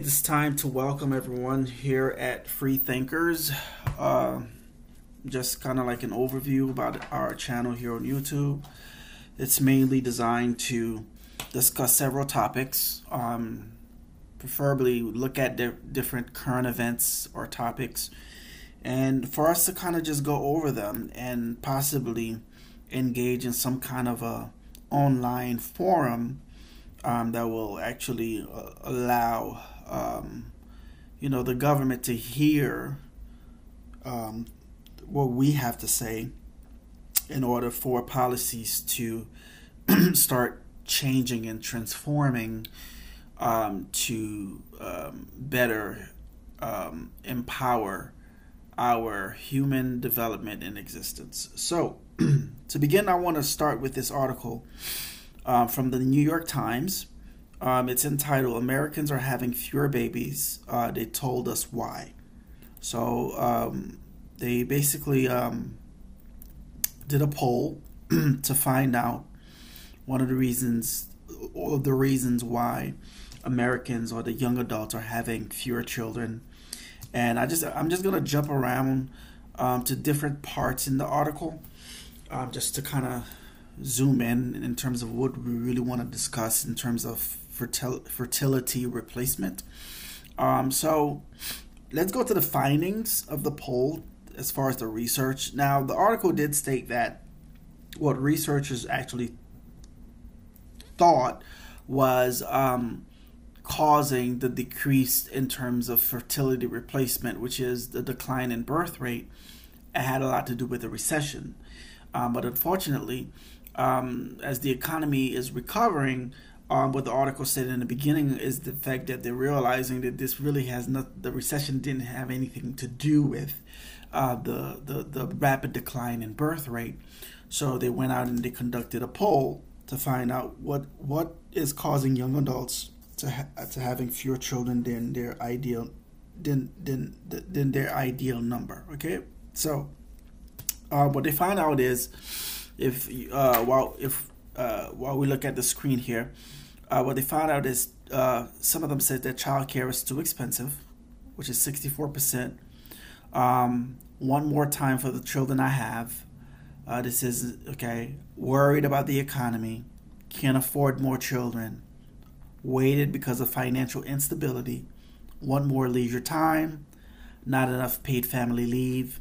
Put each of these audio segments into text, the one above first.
It's time to welcome everyone here at Free Thinkers. Uh, just kind of like an overview about our channel here on YouTube. It's mainly designed to discuss several topics, um, preferably look at di- different current events or topics, and for us to kind of just go over them and possibly engage in some kind of a online forum um, that will actually uh, allow um, you know the government to hear um, what we have to say in order for policies to start changing and transforming um, to um, better um, empower our human development and existence. So, to begin, I want to start with this article uh, from the New York Times. Um, it's entitled Americans Are Having Fewer Babies. Uh, they told us why. So, um, they basically um, did a poll to find out one of the reasons or the reasons why Americans or the young adults are having fewer children. And I just I'm just gonna jump around um, to different parts in the article um, just to kind of zoom in in terms of what we really want to discuss in terms of fertil- fertility replacement. Um, so let's go to the findings of the poll as far as the research. Now, the article did state that what researchers actually thought was um, causing the decrease in terms of fertility replacement, which is the decline in birth rate, it had a lot to do with the recession. Um, but unfortunately, um, as the economy is recovering, um, what the article said in the beginning is the fact that they're realizing that this really has not the recession didn't have anything to do with uh, the, the the rapid decline in birth rate. So they went out and they conducted a poll to find out what what is causing young adults to ha- to having fewer children than their ideal than than than their ideal number. Okay, so uh, what they found out is if uh, while if uh, while we look at the screen here, uh, what they found out is uh, some of them said that childcare is too expensive, which is sixty four percent. Um, one more time for the children I have. Uh, this is okay. Worried about the economy, can't afford more children, waited because of financial instability, one more leisure time, not enough paid family leave,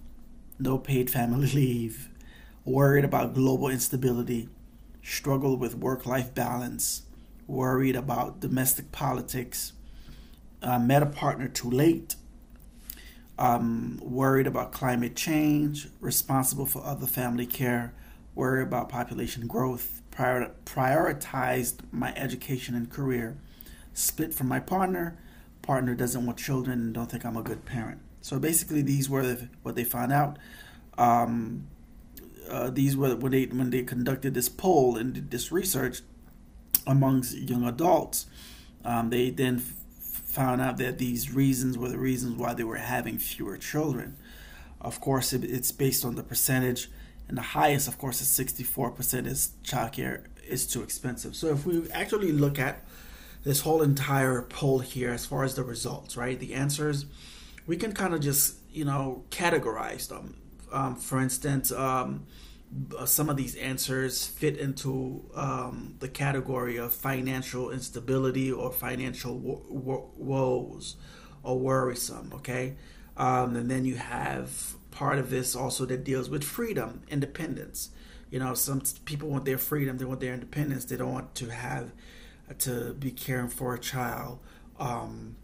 no paid family leave, worried about global instability, struggle with work life balance, worried about domestic politics, uh, met a partner too late, um, worried about climate change, responsible for other family care, worried about population growth, prior- prioritized my education and career, split from my partner, partner doesn't want children and don't think I'm a good parent. So basically, these were the, what they found out. Um, uh, these were when they when they conducted this poll and did this research amongst young adults. Um, they then found out that these reasons were the reasons why they were having fewer children. Of course, it, it's based on the percentage, and the highest, of course, is 64% is childcare is too expensive. So if we actually look at this whole entire poll here, as far as the results, right, the answers, we can kind of just you know categorize them. Um, for instance. Um, uh, some of these answers fit into um, the category of financial instability or financial wo- wo- woes or worrisome. Okay, um, and then you have part of this also that deals with freedom, independence. You know, some people want their freedom, they want their independence. They don't want to have uh, to be caring for a child. Um,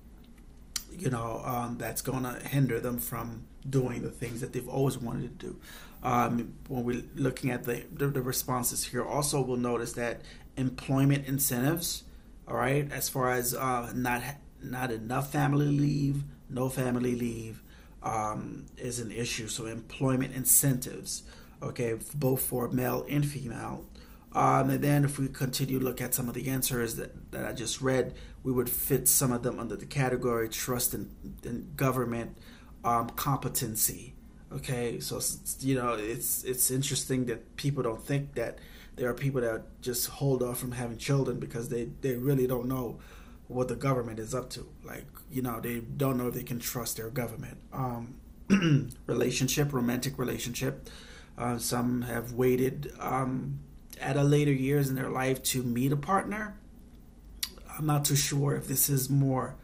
you know, um, that's going to hinder them from doing the things that they've always wanted to do. Um, when we're looking at the, the, the responses here, also we'll notice that employment incentives, all right, as far as uh, not not enough family leave, no family leave, um, is an issue. So employment incentives, okay, both for male and female. Um, and then if we continue to look at some of the answers that, that I just read, we would fit some of them under the category trust in government um, competency. Okay, so you know it's it's interesting that people don't think that there are people that just hold off from having children because they, they really don't know what the government is up to. Like, you know, they don't know if they can trust their government. Um, relationship, romantic relationship. Uh, some have waited um, at a later years in their life to meet a partner. I'm not too sure if this is more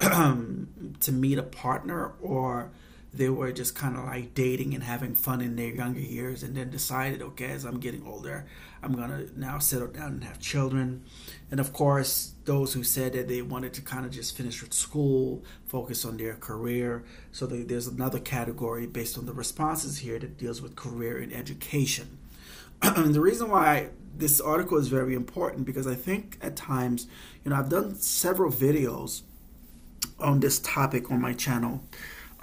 to meet a partner or they were just kind of like dating and having fun in their younger years and then decided okay as i'm getting older i'm gonna now settle down and have children. And of course those who said that they wanted to kind of just finish with school focus on their career. So there's another category based on the responses here that deals with career and education. And the reason why this article is very important because i think at times you know i've done several videos on this topic on my channel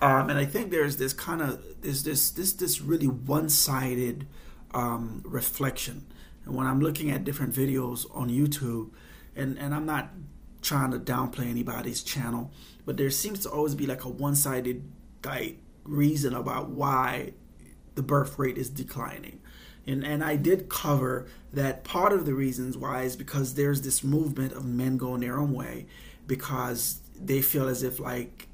um, and I think there's this kind of there's this this this really one-sided um, reflection. And when I'm looking at different videos on YouTube, and and I'm not trying to downplay anybody's channel, but there seems to always be like a one-sided like reason about why the birth rate is declining. And and I did cover that part of the reasons why is because there's this movement of men going their own way because they feel as if like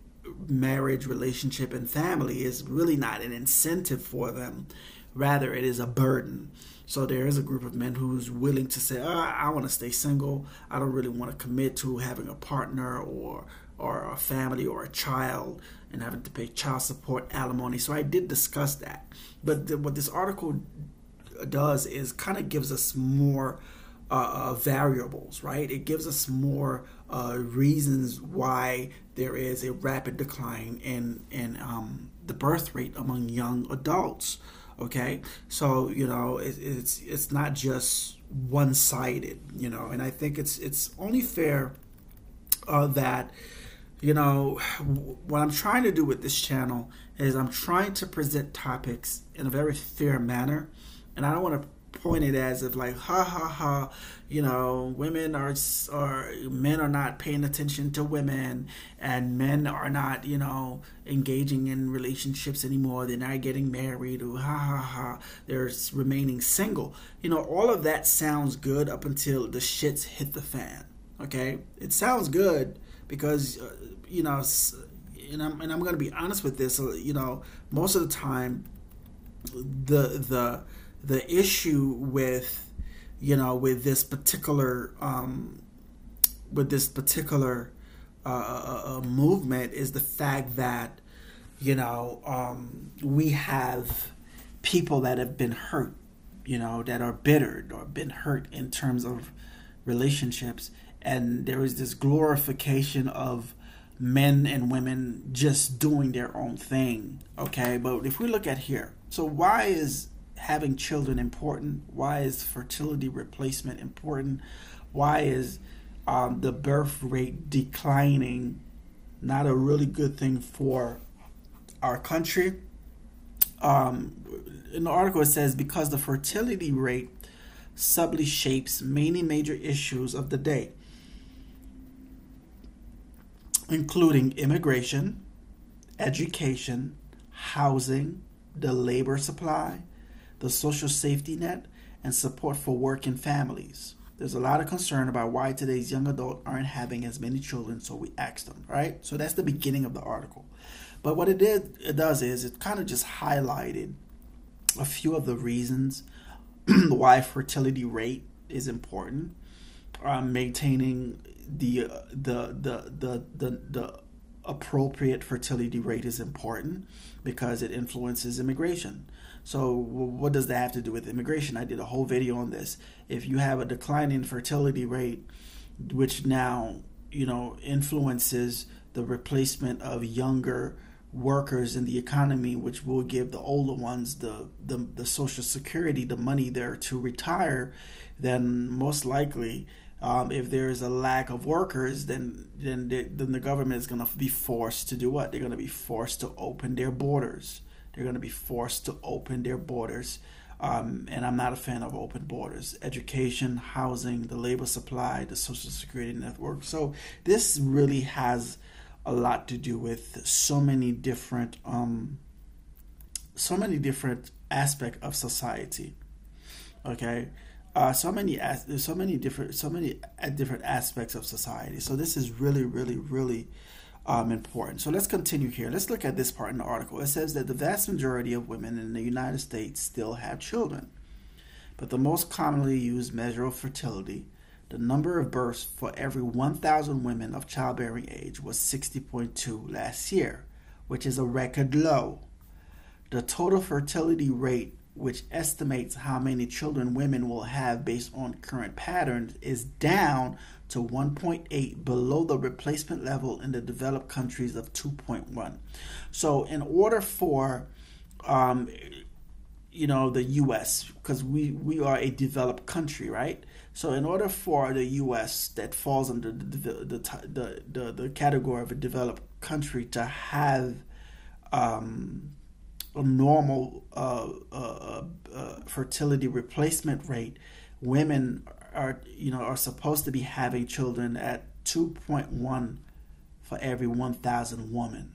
marriage, relationship, and family is really not an incentive for them. Rather, it is a burden. So there is a group of men who's willing to say, oh, "I want to stay single. I don't really want to commit to having a partner or or a family or a child and having to pay child support, alimony." So I did discuss that. But the, what this article does is kind of gives us more uh, uh, variables, right? It gives us more uh, reasons why there is a rapid decline in in um, the birth rate among young adults. Okay, so you know it, it's it's not just one sided, you know, and I think it's it's only fair uh, that you know what I'm trying to do with this channel is I'm trying to present topics in a very fair manner, and I don't want to pointed as if like ha ha ha you know women are or men are not paying attention to women and men are not you know engaging in relationships anymore. They're not getting married. Or ha ha ha. They're remaining single. You know all of that sounds good up until the shits hit the fan okay? It sounds good because uh, you know and I'm, and I'm to be honest with this uh, you know most of the time the the the issue with you know with this particular um, with this particular uh, uh, uh, movement is the fact that you know um, we have people that have been hurt you know that are bittered or been hurt in terms of relationships. And there is this glorification of men and women just doing their own thing okay? But if we look at here so why is having children important? Why is fertility replacement important? Why is um, the birth rate declining not a really good thing for our country? Um, in the article, it says because the fertility rate subtly shapes many major issues of the day, including immigration, education, housing, the labor supply, the social safety net, and support for working families. There's a lot of concern about why today's young adults aren't having as many children, so we asked them, right? So that's the beginning of the article. But what it did it does is it kind of just highlighted a few of the reasons why fertility rate is important, um, maintaining the, uh, the the the the the appropriate fertility rate is important because it influences immigration. So, what does that have to do with immigration? I did a whole video on this. If you have a declining fertility rate, which now, you know, influences the replacement of younger workers in the economy, which will give the older ones the, the, the social security, the money there to retire, then most likely, um, if there is a lack of workers, then then the, then the government is going to be forced to do what? They're going to be forced to open their borders they're going to be forced to open their borders. Um, and I'm not a fan of open borders. Education, housing, the labor supply, the social security network. So this really has a lot to do with so many different, um, so many different aspect of society. Okay, uh, so many there's so many different so many different aspects of society. So this is really really really um, important. So let's continue here. Let's look at this part in the article. It says that the vast majority of women in the United States still have children, but the most commonly used measure of fertility, the number of births for every 1,000 women of childbearing age, was 60.2 last year, which is a record low. The total fertility rate which estimates how many children women will have based on current patterns, is down to 1.8 below the replacement level in the developed countries of 2.1. So, in order for um, you know the U.S. because we we are a developed country, right? So in order for the U.S. that falls under the the the, the, the category of a developed country to have um, a normal uh, uh, uh, fertility replacement rate, women are you know are supposed to be having children at 2.1 for every 1,000 women.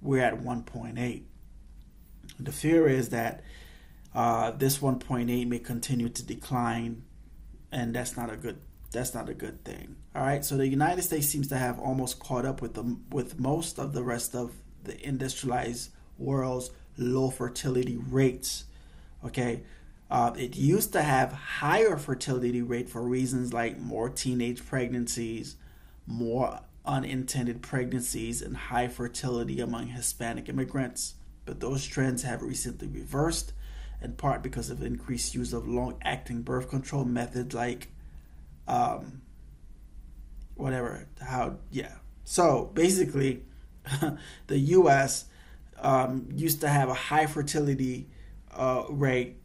We're at 1.8. The fear is that uh, this 1.8 may continue to decline, and that's not a good that's not a good thing. All right, so the United States seems to have almost caught up with the with most of the rest of the industrialized world's low fertility rates. Okay, uh, it used to have higher fertility rate for reasons like more teenage pregnancies, more unintended pregnancies, and high fertility among Hispanic immigrants. But those trends have recently reversed, in part because of increased use of long-acting birth control methods like, um, whatever. How yeah. So basically, the U.S um, used to have a high fertility uh, rate,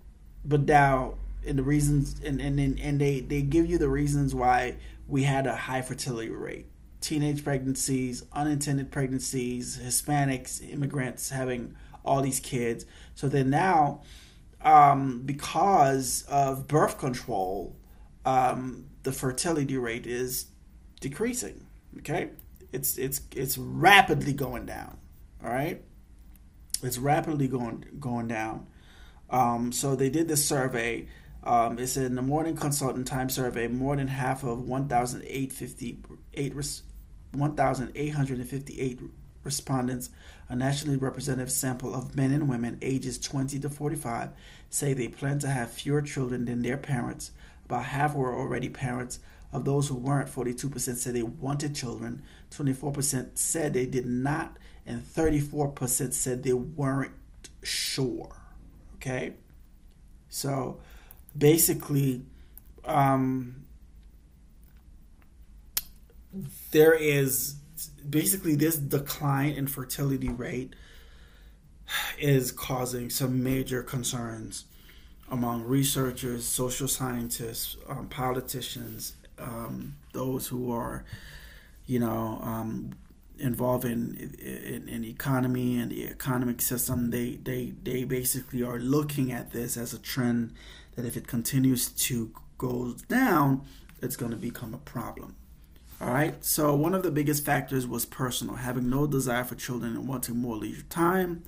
but now and the reasons and, and and they they give you the reasons why we had a high fertility rate. Teenage pregnancies unintended pregnancies hispanics immigrants having all these kids. So then now um, because of birth control um, the fertility rate is decreasing okay? It's it's it's rapidly going down all right? It's rapidly going going down. Um, so they did this survey. Um, it's in the Morning Consultant Time survey. More than half of 1,858 1,858 respondents, a nationally representative sample of men and women ages 20 to 45, say they plan to have fewer children than their parents. About half were already parents. Of those who weren't, 42% said they wanted children. 24% said they did not and 34% said they weren't sure. Okay? So basically, um, there is basically this decline in fertility rate is causing some major concerns among researchers, social scientists, um, politicians, um, those who are, you know, um, involved in, in, in economy and the economic system, they, they, they basically are looking at this as a trend that if it continues to go down, it's going to become a problem. All right. So one of the biggest factors was personal, having no desire for children and wanting more leisure time.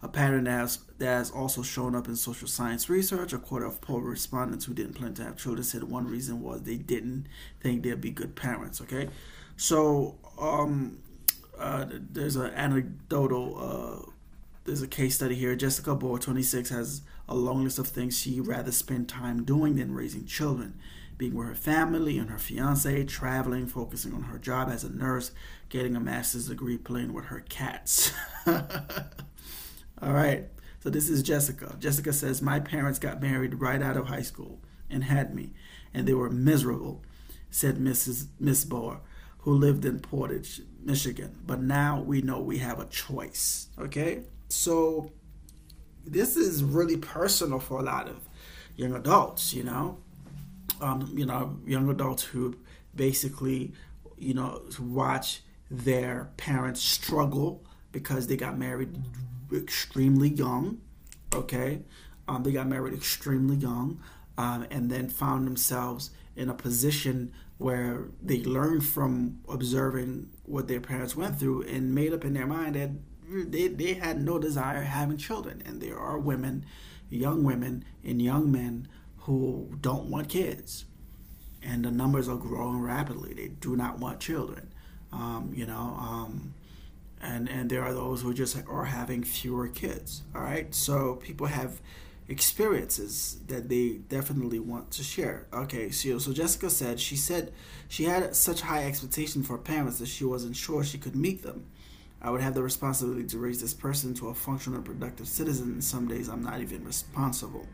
A pattern that has, that has also shown up in social science research. A quarter of poll respondents who didn't plan to have children said one reason was they didn't think they'd be good parents. Okay. So um, uh, there's an anecdotal uh, there's a case study here. Jessica Bohr, 26, has a long list of things she'd rather spend time doing than raising children. Being with her family and her fiance, traveling, focusing on her job as a nurse, getting a master's degree, playing with her cats. All right. So this is Jessica. Jessica says, My parents got married right out of high school and had me, and they were miserable, said Mrs. Miss Bohr who lived in Portage, Michigan. But now we know we have a choice. Okay? So this is really personal for a lot of young adults, you know. Um, you know, young adults who basically, you know, watch their parents struggle because they got married extremely young. Okay, um, they got married extremely young, um, and then found themselves in a position where they learned from observing what their parents went through and made up in their mind that they, they had no desire having children. And there are women, young women, and young men who don't want kids, and the numbers are growing rapidly. They do not want children. Um, you know, um, and and there are those who just are having fewer kids. All right, so people have experiences that they definitely want to share. Okay, so so Jessica said she said she had such high expectation for parents that she wasn't sure she could meet them. I would have the responsibility to raise this person to a functional, productive citizen, and some days I'm not even responsible.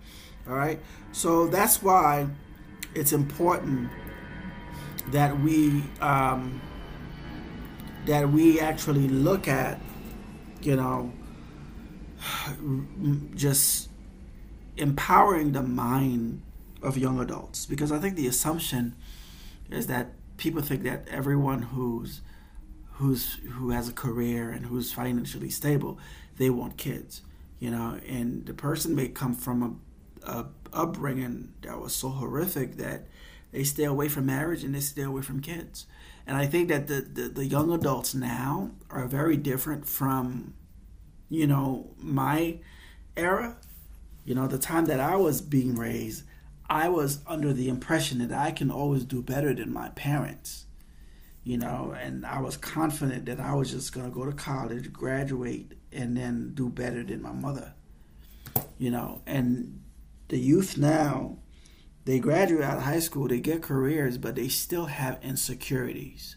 All right, so that's why it's important that we um, that we actually look at, you know, just empowering the mind of young adults. Because I think the assumption is that people think that everyone who's who's who has a career and who's financially stable they want kids you know? And the person may come from a, a upbringing that was so horrific that they stay away from marriage and they stay away from kids. And I think that the, the, the young adults now are very different from, you know, my era. You know, the time that I was being raised, I was under the impression that I can always do better than my parents. You know, and I was confident that I was just going to go to college, graduate, and then do better than my mother. You know, and the youth now they graduate out of high school, they get careers, but they still have insecurities,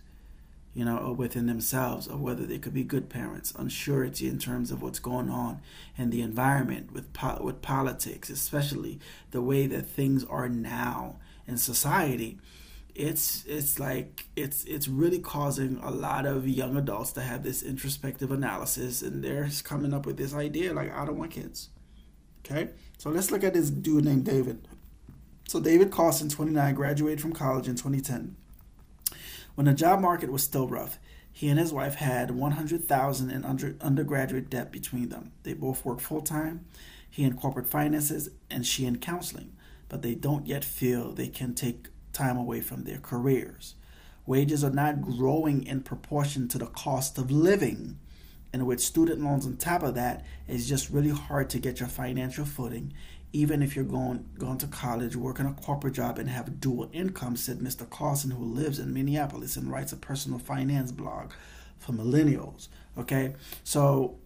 you know, or within themselves of whether they could be good parents, unsurety in terms of what's going on in the environment with po- with politics, especially the way that things are now in society. It's it's like it's it's really causing a lot of young adults to have this introspective analysis, and they're coming up with this idea like I don't want kids. Okay, so let's look at this dude named David. So David Carson, 29, graduated from college in 2010. When the job market was still rough, he and his wife had 100,000 in under, undergraduate debt between them. They both work full time, he in corporate finances and she in counseling, but they don't yet feel they can take time away from their careers. Wages are not growing in proportion to the cost of living. And with student loans on top of that, it's just really hard to get your financial footing even if you're going going to college, working a corporate job, and have dual income, said Mr. Carson, who lives in Minneapolis and writes a personal finance blog for millennials. Okay, so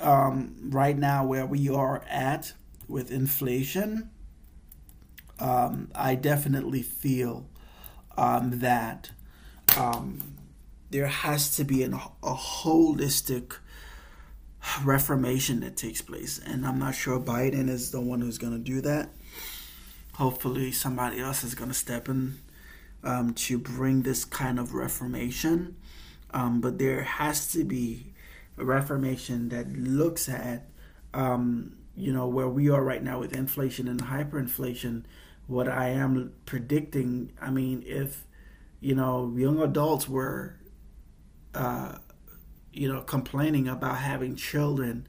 um, right now where we are at with inflation, um, I definitely feel um, that um, there has to be an, a holistic reformation that takes place. And I'm not sure Biden is the one who's going to do that. Hopefully, somebody else is going to step in um, to bring this kind of reformation. Um, but there has to be a reformation that looks at, um, you know, where we are right now with inflation and hyperinflation. What I am predicting, I mean, if, you know, young adults were uh, you know, complaining about having children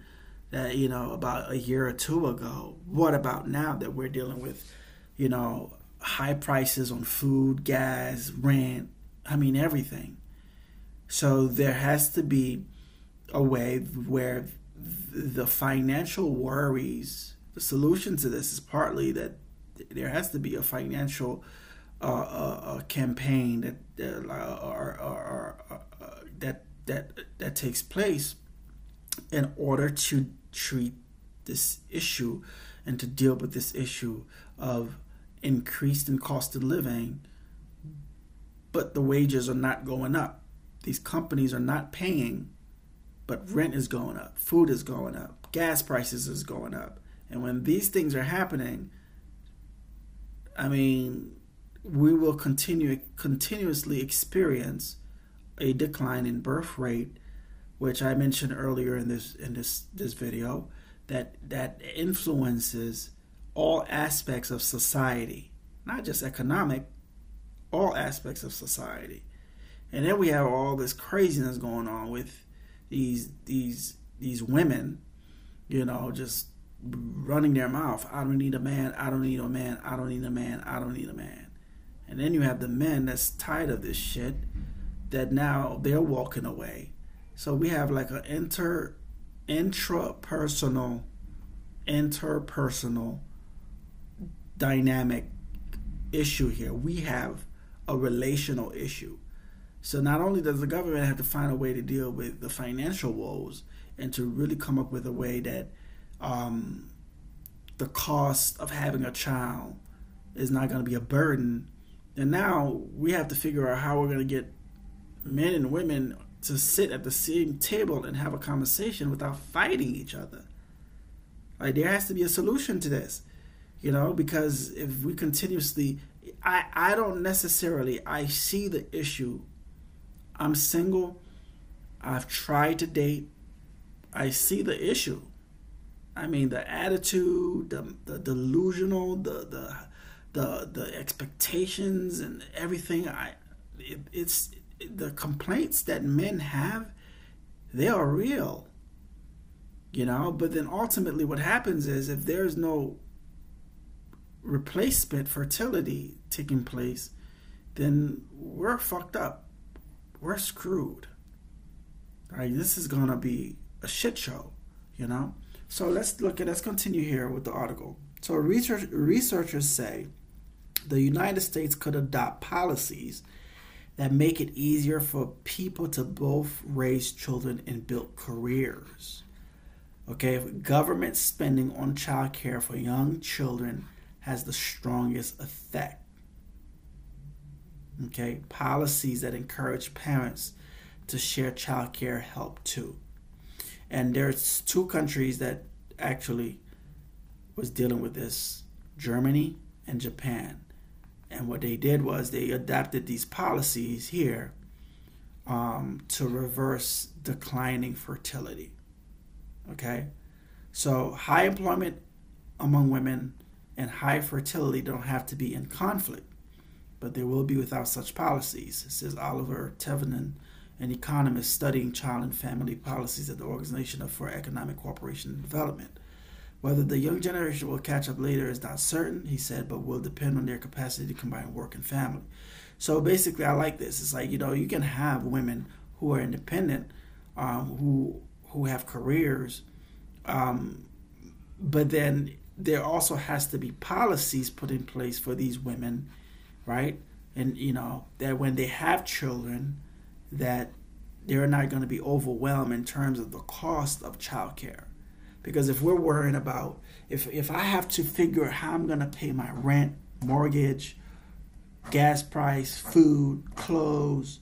that, you know, about a year or two ago. What about now that we're dealing with, you know, high prices on food, gas, rent, I mean, everything. So there has to be a way where the financial worries, the solution to this is partly that there has to be a financial uh, uh, campaign that uh, or, or, or, that that that takes place in order to treat this issue and to deal with this issue of increased in cost of living but the wages are not going up. These companies are not paying but rent is going up food is going up gas prices is going up. And when these things are happening i mean we will continue continuously experience a decline in birth rate, which I mentioned earlier in this in this this video, that that influences all aspects of society, not just economic, all aspects of society. And then we have all this craziness going on with these these these women, you know, just running their mouth. I don't need a man. I don't need a man. I don't need a man. I don't need a man. And then you have the men that's tired of this shit that now they're walking away. So we have like an inter intrapersonal interpersonal dynamic issue here. We have a relational issue. So not only does the government have to find a way to deal with the financial woes and to really come up with a way that um, the cost of having a child is not going to be a burden, and now we have to figure out how we're going to get men and women to sit at the same table and have a conversation without fighting each other. Like there has to be a solution to this, you know, because if we continuously, I I don't necessarily I see the issue. I'm single. I've tried to date. I see the issue. I mean, the attitude, the, the delusional, the the the the expectations and everything. I it, it's the complaints that men have. They are real. You know, but then ultimately, what happens is if there's no replacement fertility taking place, then we're fucked up. We're screwed. All right, this is gonna be a shit show, you know. So let's look at let's continue here with the article. So research, researchers say the United States could adopt policies that make it easier for people to both raise children and build careers. Okay, government spending on child care for young children has the strongest effect. Okay, policies that encourage parents to share child care help too. And there's two countries that actually was dealing with this Germany and Japan. And what they did was they adapted these policies here um, to reverse declining fertility. Okay? So, high employment among women and high fertility don't have to be in conflict, but they will be without such policies, says Oliver Thevenon, an economist studying child and family policies at the Organization for Economic Cooperation and Development. Whether the young generation will catch up later is not certain, he said, but will depend on their capacity to combine work and family. So basically, I like this. It's like you know you can have women who are independent, um, who who have careers, um, but then there also has to be policies put in place for these women, right? And you know that when they have children, that they're not going to be overwhelmed in terms of the cost of childcare. Because if we're worrying about if if I have to figure out how I'm going to pay my rent, mortgage, gas price, food, clothes,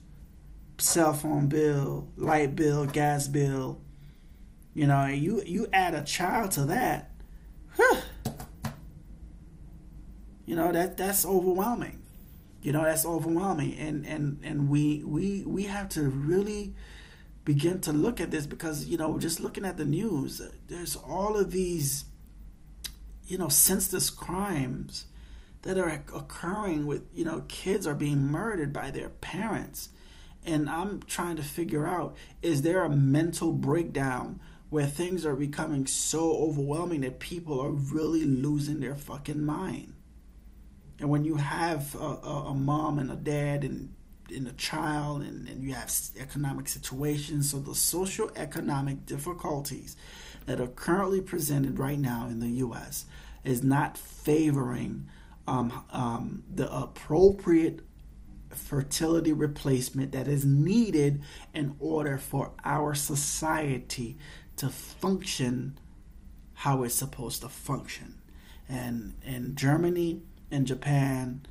cell phone bill, light bill, gas bill, you know, you you add a child to that, you know that that's overwhelming. You know that's overwhelming. And and and we we we have to really begin to look at this because you know just looking at the news there's all of these you know senseless crimes that are occurring with you know kids are being murdered by their parents. And i'm trying to figure out is there a mental breakdown where things are becoming so overwhelming that people are really losing their fucking mind? And when you have a, a, a mom and a dad and and a child and, and you have economic situations. So the social economic difficulties that are currently presented right now in the us is not favoring um, um, the appropriate fertility replacement that is needed in order for our society to function how it's supposed to function. And in germany in Japan,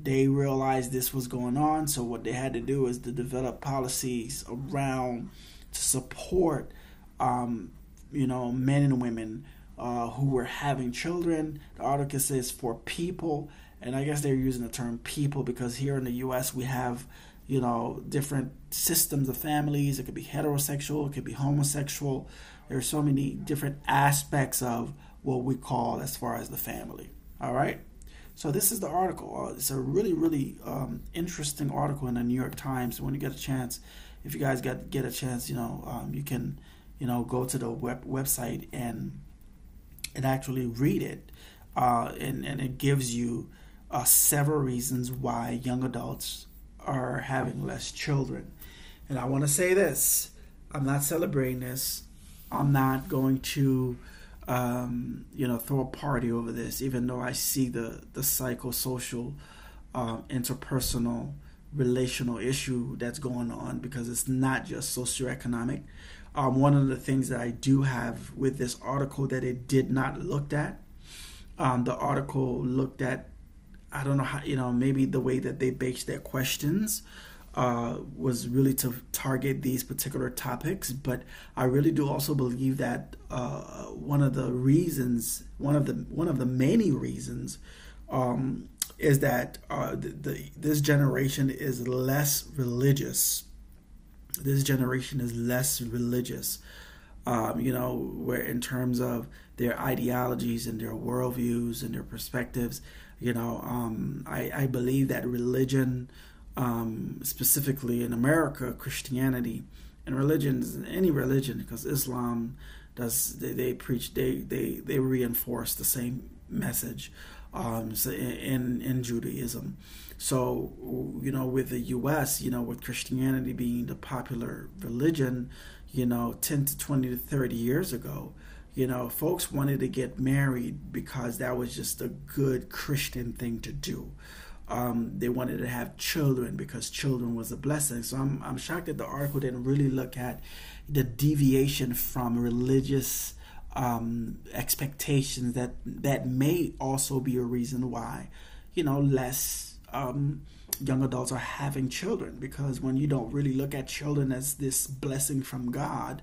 they realized this was going on. So what they had to do is to develop policies around to support, um, you know, men and women uh, who were having children. The article says for people, and I guess they're using the term people because here in the U.S. we have, you know, different systems of families. It could be heterosexual, it could be homosexual. There are so many different aspects of what we call as far as the family. All right. So this is the article. Uh, it's a really, really um, interesting article in the New York Times. When you get a chance, if you guys get get a chance, you know, um, you can, you know, go to the web website and and actually read it, uh, and and it gives you uh, several reasons why young adults are having less children. And I want to say this: I'm not celebrating this. I'm not going to um, you know, throw a party over this, even though I see the the psychosocial, uh, interpersonal, relational issue that's going on because it's not just socioeconomic. Um, one of the things that I do have with this article that it did not looked at, um, the article looked at, I don't know how, you know, maybe the way that they based their questions uh, was really to target these particular topics. But I really do also believe that uh, one of the reasons, one of the one of the many reasons, um, is that uh, the, the, this generation is less religious. This generation is less religious. Um, you know, where in terms of their ideologies and their worldviews and their perspectives, you know, um, I, I believe that religion um, specifically in America, Christianity and religions, any religion, because Islam does they, they preach they, they they reinforce the same message um, in in Judaism. So you know, with the U.S., you know, with Christianity being the popular religion, you know, ten to twenty to thirty years ago, you know, folks wanted to get married because that was just a good Christian thing to do um, they wanted to have children because children was a blessing. So I'm, I'm shocked that the article didn't really look at the deviation from religious um, expectations that that may also be a reason why, you know, less um, young adults are having children because when you don't really look at children as this blessing from God,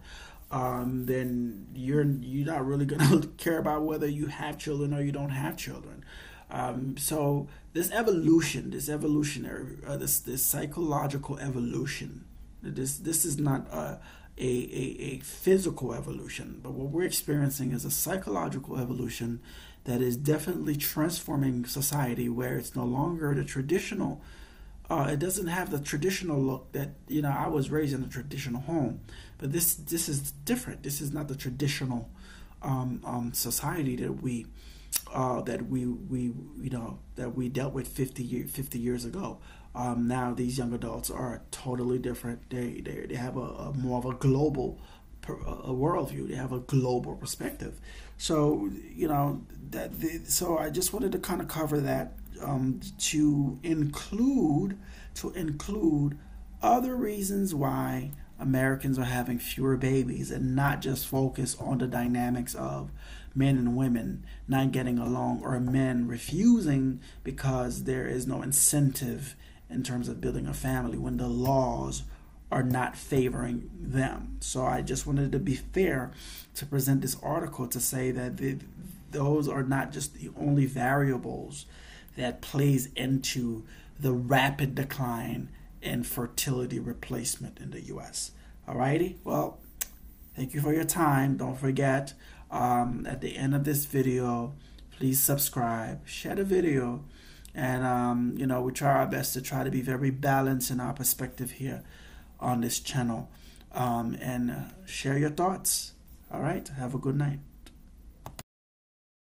um, then you're you're not really gonna care about whether you have children or you don't have children. Um, so this evolution, this evolutionary, uh, this this psychological evolution, this this is not a, a, a, a physical evolution, but what we're experiencing is a psychological evolution that is definitely transforming society, where it's no longer the traditional. Uh, it doesn't have the traditional look that you know. I was raised in a traditional home, but this this is different. This is not the traditional um, um, society that we uh, that we we you know that we dealt with 50 year, 50 years ago. Um, now these young adults are totally different. They they, they have a, a more of a global a worldview. They have a global perspective. So you know that. The, so I just wanted to kind of cover that um, to include to include other reasons why Americans are having fewer babies and not just focus on the dynamics of men and women not getting along or men refusing because there is no incentive in terms of building a family when the laws are not favoring them. So I just wanted to be fair to present this article to say that the, those are not just the only variables that plays into the rapid decline in fertility replacement in the US. Alrighty? Well, thank you for your time. Don't forget um, at the end of this video please subscribe share the video and um, you know we try our best to try to be very balanced in our perspective here on this channel um, and uh, share your thoughts all right have a good night